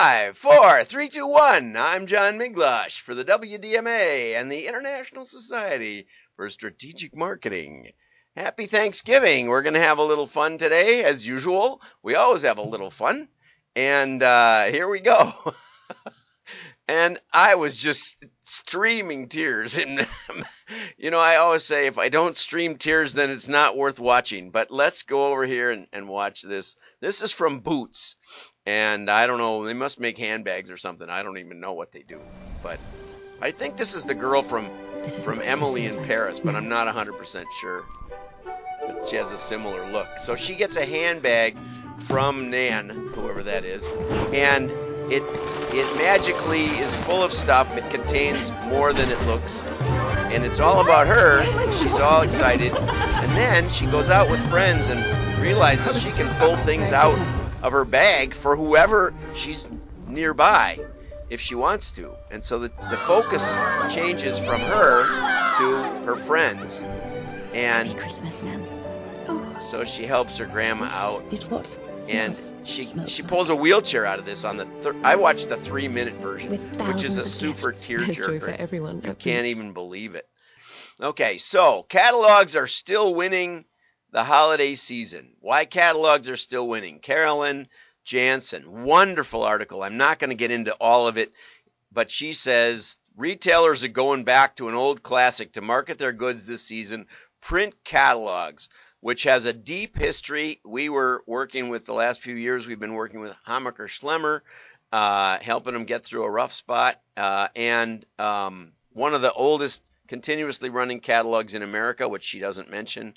Five, four, three, two, one. I'm John Miglautsch for the WDMA and the International Society for Strategic Marketing. Happy Thanksgiving. We're going to have a little fun today, as usual. We always have a little fun. And uh, here we go. and I was just streaming tears. And, you know, I always say if I don't stream tears, then it's not worth watching. But let's go over here and, and watch this. This is from Boots. And I don't know, they must make handbags or something. I don't even know what they do. But I think this is the girl from from Emily in Paris, but I'm not 100% sure. But she has a similar look. So she gets a handbag from Nan, whoever that is, and it it magically is full of stuff. It contains more than it looks. And it's all about her. She's all excited. And then she goes out with friends and realizes she can pull things out of her bag for whoever she's nearby if she wants to. And so the, the focus changes from her to her friends. And Christmas, Nan. so she helps her grandma out. Is what? And she she pulls a wheelchair out of this on the thir- I watched the three minute version, which is a super gifts. tear That's for everyone. You can't Boots. even believe it. Okay, so catalogs are still winning the holiday season. Why catalogs are still winning? Carolyn Jansen, wonderful article. I'm not going to get into all of it, but she says retailers are going back to an old classic to market their goods this season print catalogs, which has a deep history. We were working with the last few years, we've been working with Hammacher Schlemmer, uh, helping them get through a rough spot, uh, and um, one of the oldest continuously running catalogs in America, which she doesn't mention.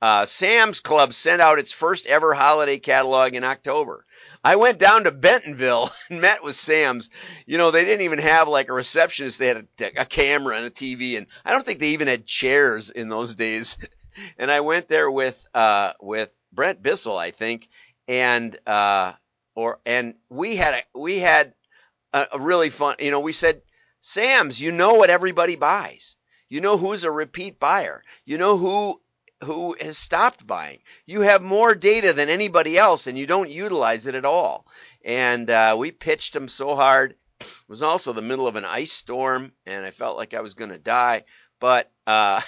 Uh, Sam's Club sent out its first ever holiday catalog in October. I went down to Bentonville and met with Sam's. You know, they didn't even have like a receptionist. They had a, a camera and a TV, and I don't think they even had chairs in those days. And I went there with uh, with Brent Bissell, I think, and uh, or and we had a we had a, a really fun. You know, we said, Sam's, you know what everybody buys. You know who's a repeat buyer. You know who who has stopped buying. You have more data than anybody else, and you don't utilize it at all. And uh, we pitched them so hard. It was also the middle of an ice storm, and I felt like I was going to die. But uh,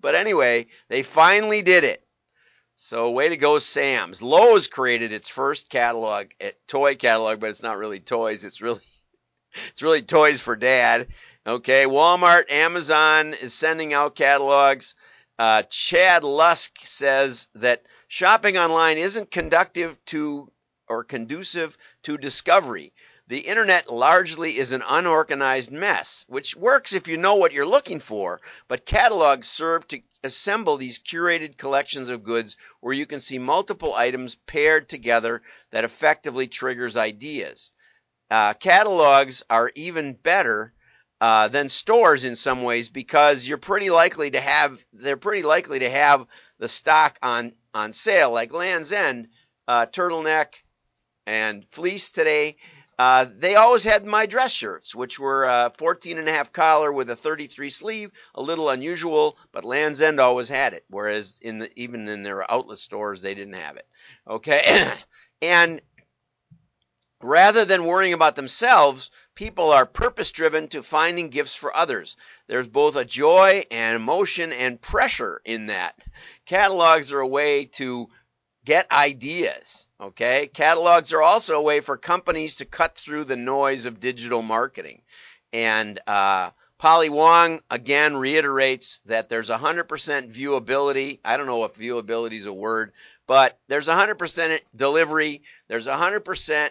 but anyway, they finally did it. So way to go, Sam's. Lowe's created its first catalog, eh, toy catalog, but it's not really toys. It's really it's really toys for dad. Okay, Walmart, Amazon is sending out catalogs. Uh, Chad Lusk says that shopping online isn't conductive to or conducive to discovery. The internet largely is an unorganized mess, which works if you know what you're looking for, but catalogs serve to assemble these curated collections of goods where you can see multiple items paired together that effectively triggers ideas. Uh, catalogs are even better uh, than stores in some ways because you're pretty likely to have they're pretty likely to have the stock on on sale like Land's End uh, turtleneck and fleece today. Uh, they always had my dress shirts, which were uh, 14 and a half collar with a 33 sleeve, a little unusual, but Land's End always had it. Whereas in the, even in their outlet stores, they didn't have it. Okay, and rather than worrying about themselves, people are purpose driven to finding gifts for others. There's both a joy and emotion and pressure in that. Catalogs are a way to get ideas. Okay. Catalogs are also a way for companies to cut through the noise of digital marketing. And, uh, Polly Wong again reiterates that there's 100% viewability. I don't know if viewability is a word, but there's 100% delivery. There's 100%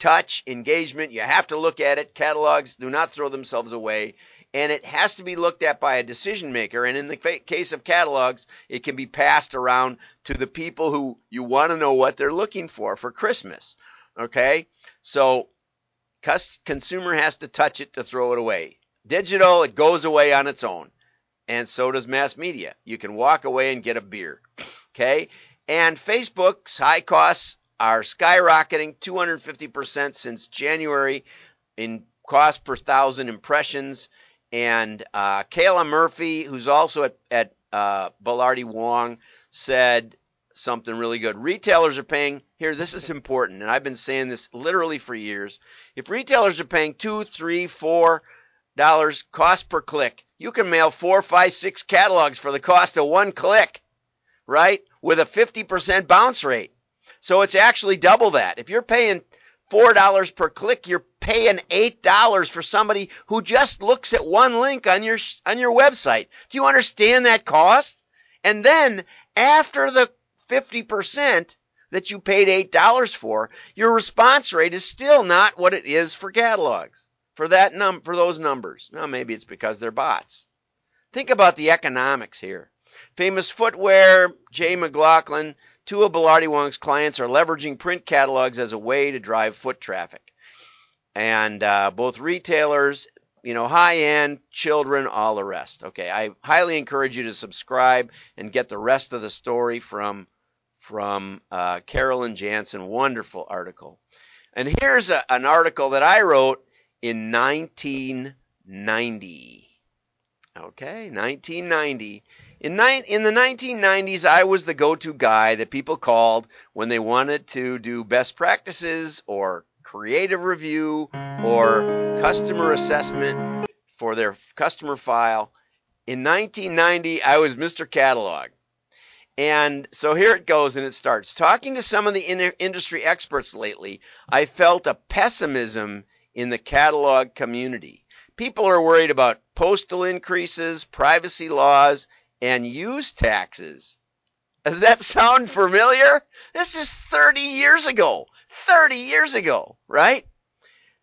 touch, engagement. You have to look at it. Catalogs do not throw themselves away. And it has to be looked at by a decision maker. And in the case of catalogs, it can be passed around to the people who you want to know what they're looking for for Christmas. Okay? So, consumer has to touch it to throw it away. Digital, it goes away on its own. And so does mass media. You can walk away and get a beer. Okay? And Facebook's high costs are skyrocketing 250% since January in cost per thousand impressions. And uh, Kayla Murphy, who's also at, at uh, Belardi Wong, said something really good. Retailers are paying here. This is important, and I've been saying this literally for years. If retailers are paying two, three, four dollars cost per click, you can mail four, five, six catalogs for the cost of one click, right? With a 50% bounce rate. So it's actually double that. If you're paying four dollars per click, you're paying eight dollars for somebody who just looks at one link on your on your website. Do you understand that cost? And then after the 50% that you paid $8 for, your response rate is still not what it is for catalogs. For that num for those numbers. Now maybe it's because they're bots. Think about the economics here. Famous footwear, J.McLaughlin, two of Belardi Wong's clients are leveraging print catalogs as a way to drive foot traffic. And uh, both retailers you know, high end, children, all the rest. Okay, I highly encourage you to subscribe and get the rest of the story from from uh, Carolyn Jansen. Wonderful article. And here's a, an article that I wrote in 1990. Okay, 1990. In, ni- in the 1990s, I was the go to guy that people called when they wanted to do best practices or creative review or customer assessment for their customer file. In 1990, I was Mr. Catalog. And so here it goes and it starts. Talking to some of the in- industry experts lately, I felt a pessimism in the catalog community. People are worried about postal increases, privacy laws, and use taxes. Does that sound familiar? This is 30 years ago. 30 years ago, right?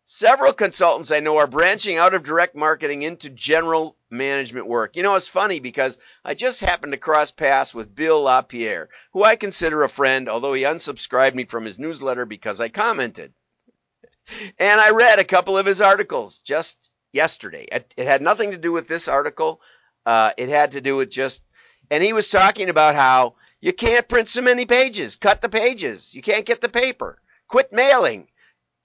Several consultants I know are branching out of direct marketing into general management work. You know, it's funny because I just happened to cross paths with Bill LaPierre, who I consider a friend, although he unsubscribed me from his newsletter because I commented. And I read a couple of his articles just yesterday. It, had nothing to do with this article. Uh, it had to do with just, and he was talking about how you can't print so many pages. Cut the pages. You can't get the paper. Quit mailing.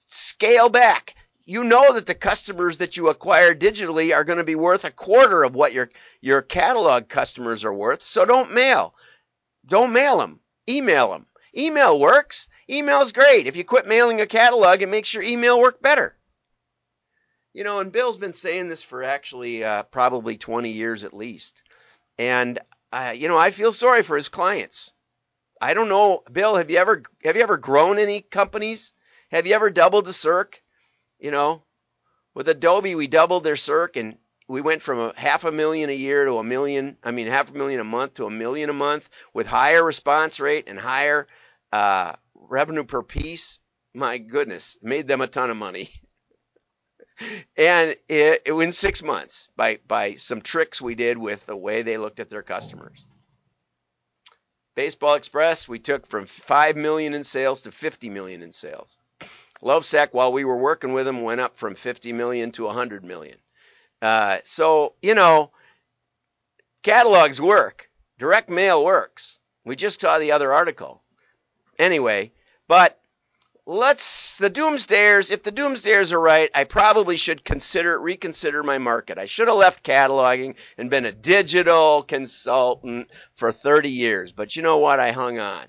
Scale back. You know that the customers that you acquire digitally are going to be worth a quarter of what your, your catalog customers are worth. So don't mail. Don't mail them. Email them. Email works. Email is great. If you quit mailing a catalog, it makes your email work better. You know, and Bill's been saying this for actually uh, probably 20 years at least. And, uh, you know, I feel sorry for his clients. I don't know, Bill. Have you ever have you ever grown any companies? Have you ever doubled the circ? You know, with Adobe, we doubled their circ and we went from a half a million a year to a million. I mean, half a million a month to a million a month with higher response rate and higher uh, revenue per piece. My goodness, made them a ton of money. and it, it in six months by by some tricks we did with the way they looked at their customers. Baseball Express, we took from 5 million in sales to 50 million in sales. Lovesac, while we were working with them, went up from 50 million to 100 million. Uh, so, you know, catalogs work. Direct mail works. We just saw the other article. Anyway, but let's the doomsdayers if the doomsdayers are right i probably should consider reconsider my market. I should have left cataloging and been a digital consultant for 30 years but you know what? I hung on.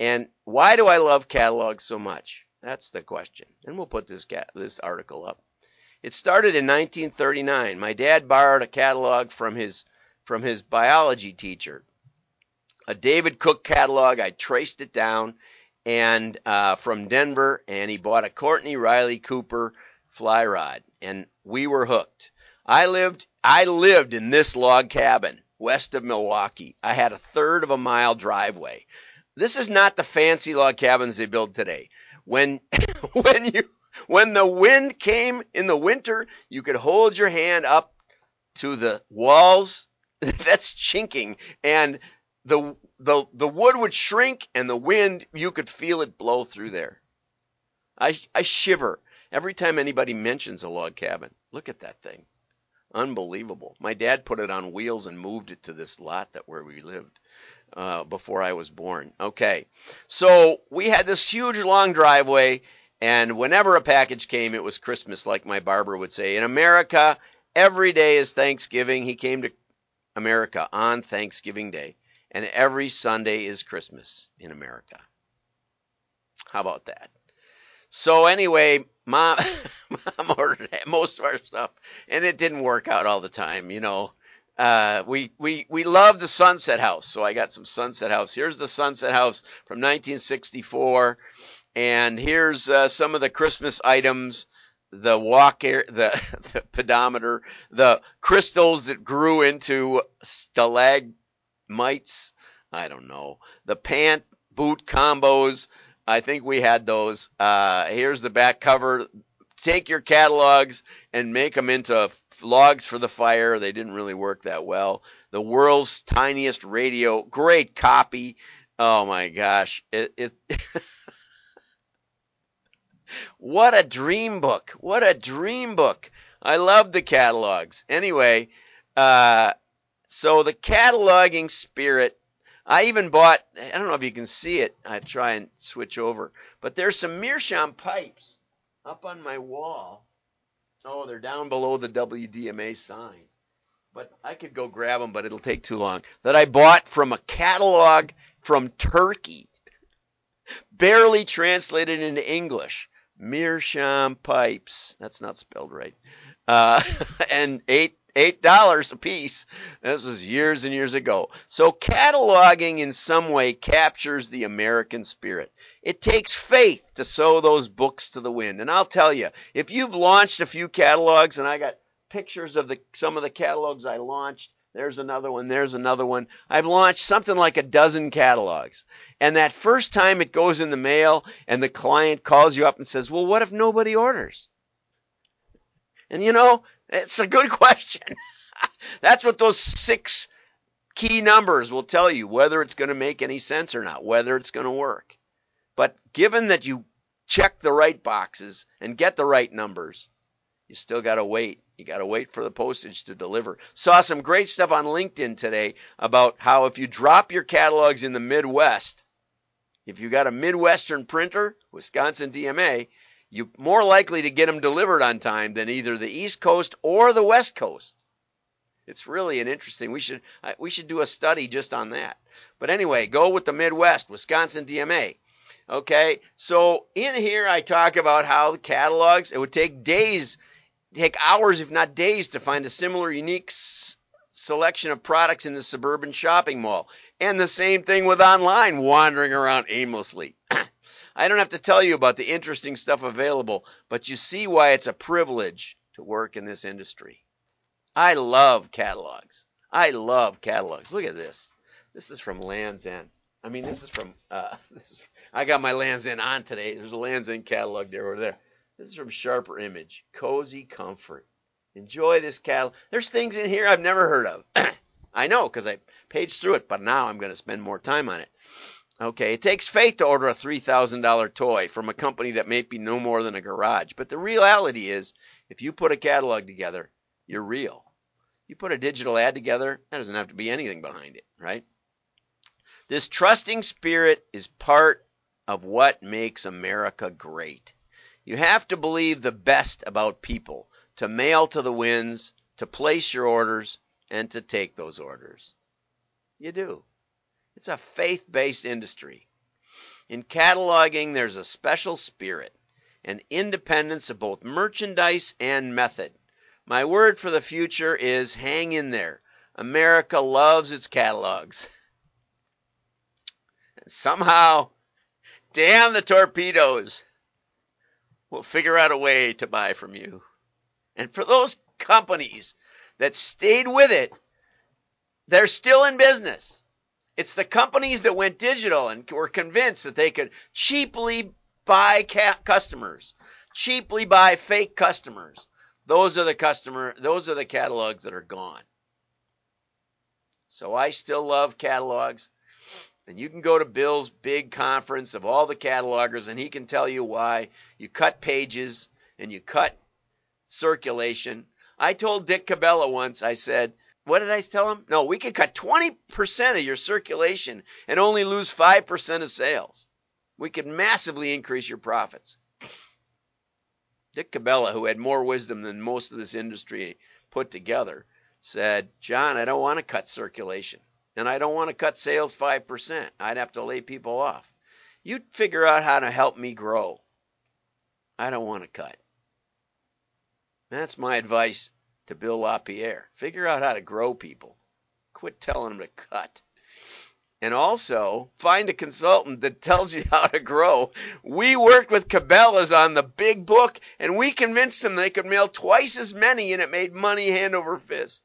And why do i love catalogs so much? That's the question. And we'll put this this article up. It started in 1939 my dad borrowed a catalog from his from his biology teacher. A david cook catalog. I traced it down and uh, from Denver, and he bought a Courtney Riley Cooper fly rod, and we were hooked. I lived I lived in this log cabin west of Milwaukee. I had a third of a mile driveway. This is not the fancy log cabins they build today. When when you when the wind came in the winter, you could hold your hand up to the walls that's chinking and the the the wood would shrink and the wind you could feel it blow through there. I I shiver every time anybody mentions a log cabin. Look at that thing. Unbelievable. My dad put it on wheels and moved it to this lot that where we lived uh, before I was born. Okay, so we had this huge long driveway, and whenever a package came, it was Christmas, like my barber would say. In America, every day is Thanksgiving. He came to America on Thanksgiving Day and every Sunday is Christmas in America. How about that? So anyway, mom, mom ordered most of our stuff, and it didn't work out all the time. You know, uh, we we we love the Sunset House, so I got some Sunset House. Here's the Sunset House from 1964, and here's uh, some of the Christmas items: the walk air, the, the pedometer, the crystals that grew into stalagmites. I don't know the pant boot combos I think we had those. Uh, here's the back cover. Take your catalogs and make them into logs for the fire. They didn't really work that well. The world's tiniest radio. Great copy. Oh my gosh. It, it what a dream book. What a dream book. I love the catalogs. Anyway, uh, so the cataloging spirit I even bought, I don't know if you can see it. I try and switch over, but there's some Meerschaum pipes up on my wall. Oh, they're down below the WDMA sign. But I could go grab them, but it'll take too long. That I bought from a catalog from Turkey. Barely translated into English. Meerschaum pipes. That's not spelled right. Uh, and eight eight dollars a piece. This was years and years ago. So cataloging in some way captures the American spirit. It takes faith to sow those books to the wind. And I'll tell you, if you've launched a few catalogs, and I got pictures of the some of the catalogs I launched. There's another one. There's another one. I've launched something like a dozen catalogs. And that first time it goes in the mail and the client calls you up and says, well, what if nobody orders? And you know, it's a good question. That's what those six key numbers will tell you whether it's going to make any sense or not, whether it's going to work. But given that you check the right boxes and get the right numbers, you still got to wait. You got to wait for the postage to deliver. Saw some great stuff on LinkedIn today about how if you drop your catalogs in the Midwest, if you got a Midwestern printer, Wisconsin DMA, you're more likely to get them delivered on time than either the East Coast or the West Coast. It's really an interesting. We should we should do a study just on that. But anyway, go with the Midwest, Wisconsin DMA. Okay, so in here I talk about how the catalogs. It would take days, take hours, if not days, to find a similar, unique s- selection of products in the suburban shopping mall. And the same thing with online, wandering around aimlessly. I don't have to tell you about the interesting stuff available, but you see why it's a privilege to work in this industry. I love catalogs. I love catalogs. Look at this. This is from Lands End. I mean, this is from. Uh, this is. I got my Lands End on today. There's a Lands End catalog there over there. This is from Sharper Image. Cozy comfort. Enjoy this catalog. There's things in here I've never heard of. I know because I paged through it, but now I'm going to spend more time on it. Okay, it takes faith to order a $3,000 toy from a company that may be no more than a garage. But the reality is, if you put a catalog together, you're real. You put a digital ad together, that doesn't have to be anything behind it, right? This trusting spirit is part of what makes America great. You have to believe the best about people to mail to the winds, to place your orders, and to take those orders. You do. It's a faith based industry. In cataloging, there's a special spirit, an independence of both merchandise and method. My word for the future is hang in there. America loves its catalogs. And somehow, damn the torpedoes, we'll figure out a way to buy from you. And for those companies that stayed with it, they're still in business. It's the companies that went digital and were convinced that they could cheaply buy customers, cheaply buy fake customers. Those are the customer, those are the catalogs that are gone. So I still love catalogs. And you can go to Bill's big conference of all the catalogers and he can tell you why you cut pages and you cut circulation. I told Dick Cabela once, I said, what did I tell him? No, we could cut 20% of your circulation and only lose 5% of sales. We could massively increase your profits. Dick Cabela, who had more wisdom than most of this industry put together, said, John, I don't want to cut circulation. and I don't want to cut sales 5%. I'd have to lay people off. You figure out how to help me grow. I don't want to cut. That's my advice to Bill LaPierre. Figure out how to grow people. Quit telling them to cut. And also find a consultant that tells you how to grow. We worked with Cabela's on the big book and we convinced them they could mail twice as many and it made money hand over fist.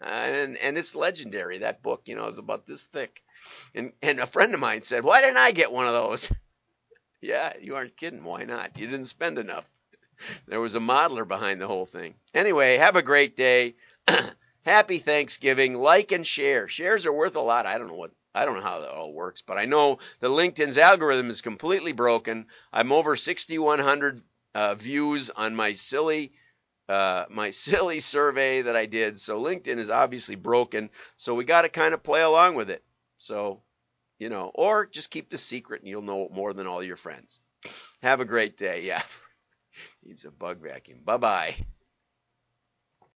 Uh, and, and it's legendary. That book, you know, is about this thick. And, and a friend of mine said, why didn't I get one of those? yeah, you aren't kidding. Why not? You didn't spend enough. There was a modeler behind the whole thing. Anyway, have a great day. Happy Thanksgiving. Like and share. Shares are worth a lot. I don't know what I don't know how that all works, but I know the LinkedIn's algorithm is completely broken. I'm over 6,100 uh, views on my silly uh, my silly survey that I did. So LinkedIn is obviously broken. So we got to kind of play along with it. So, you know, or just keep the secret and you'll know more than all your friends. Have a great day. Yeah. Needs a bug vacuum. Bye bye.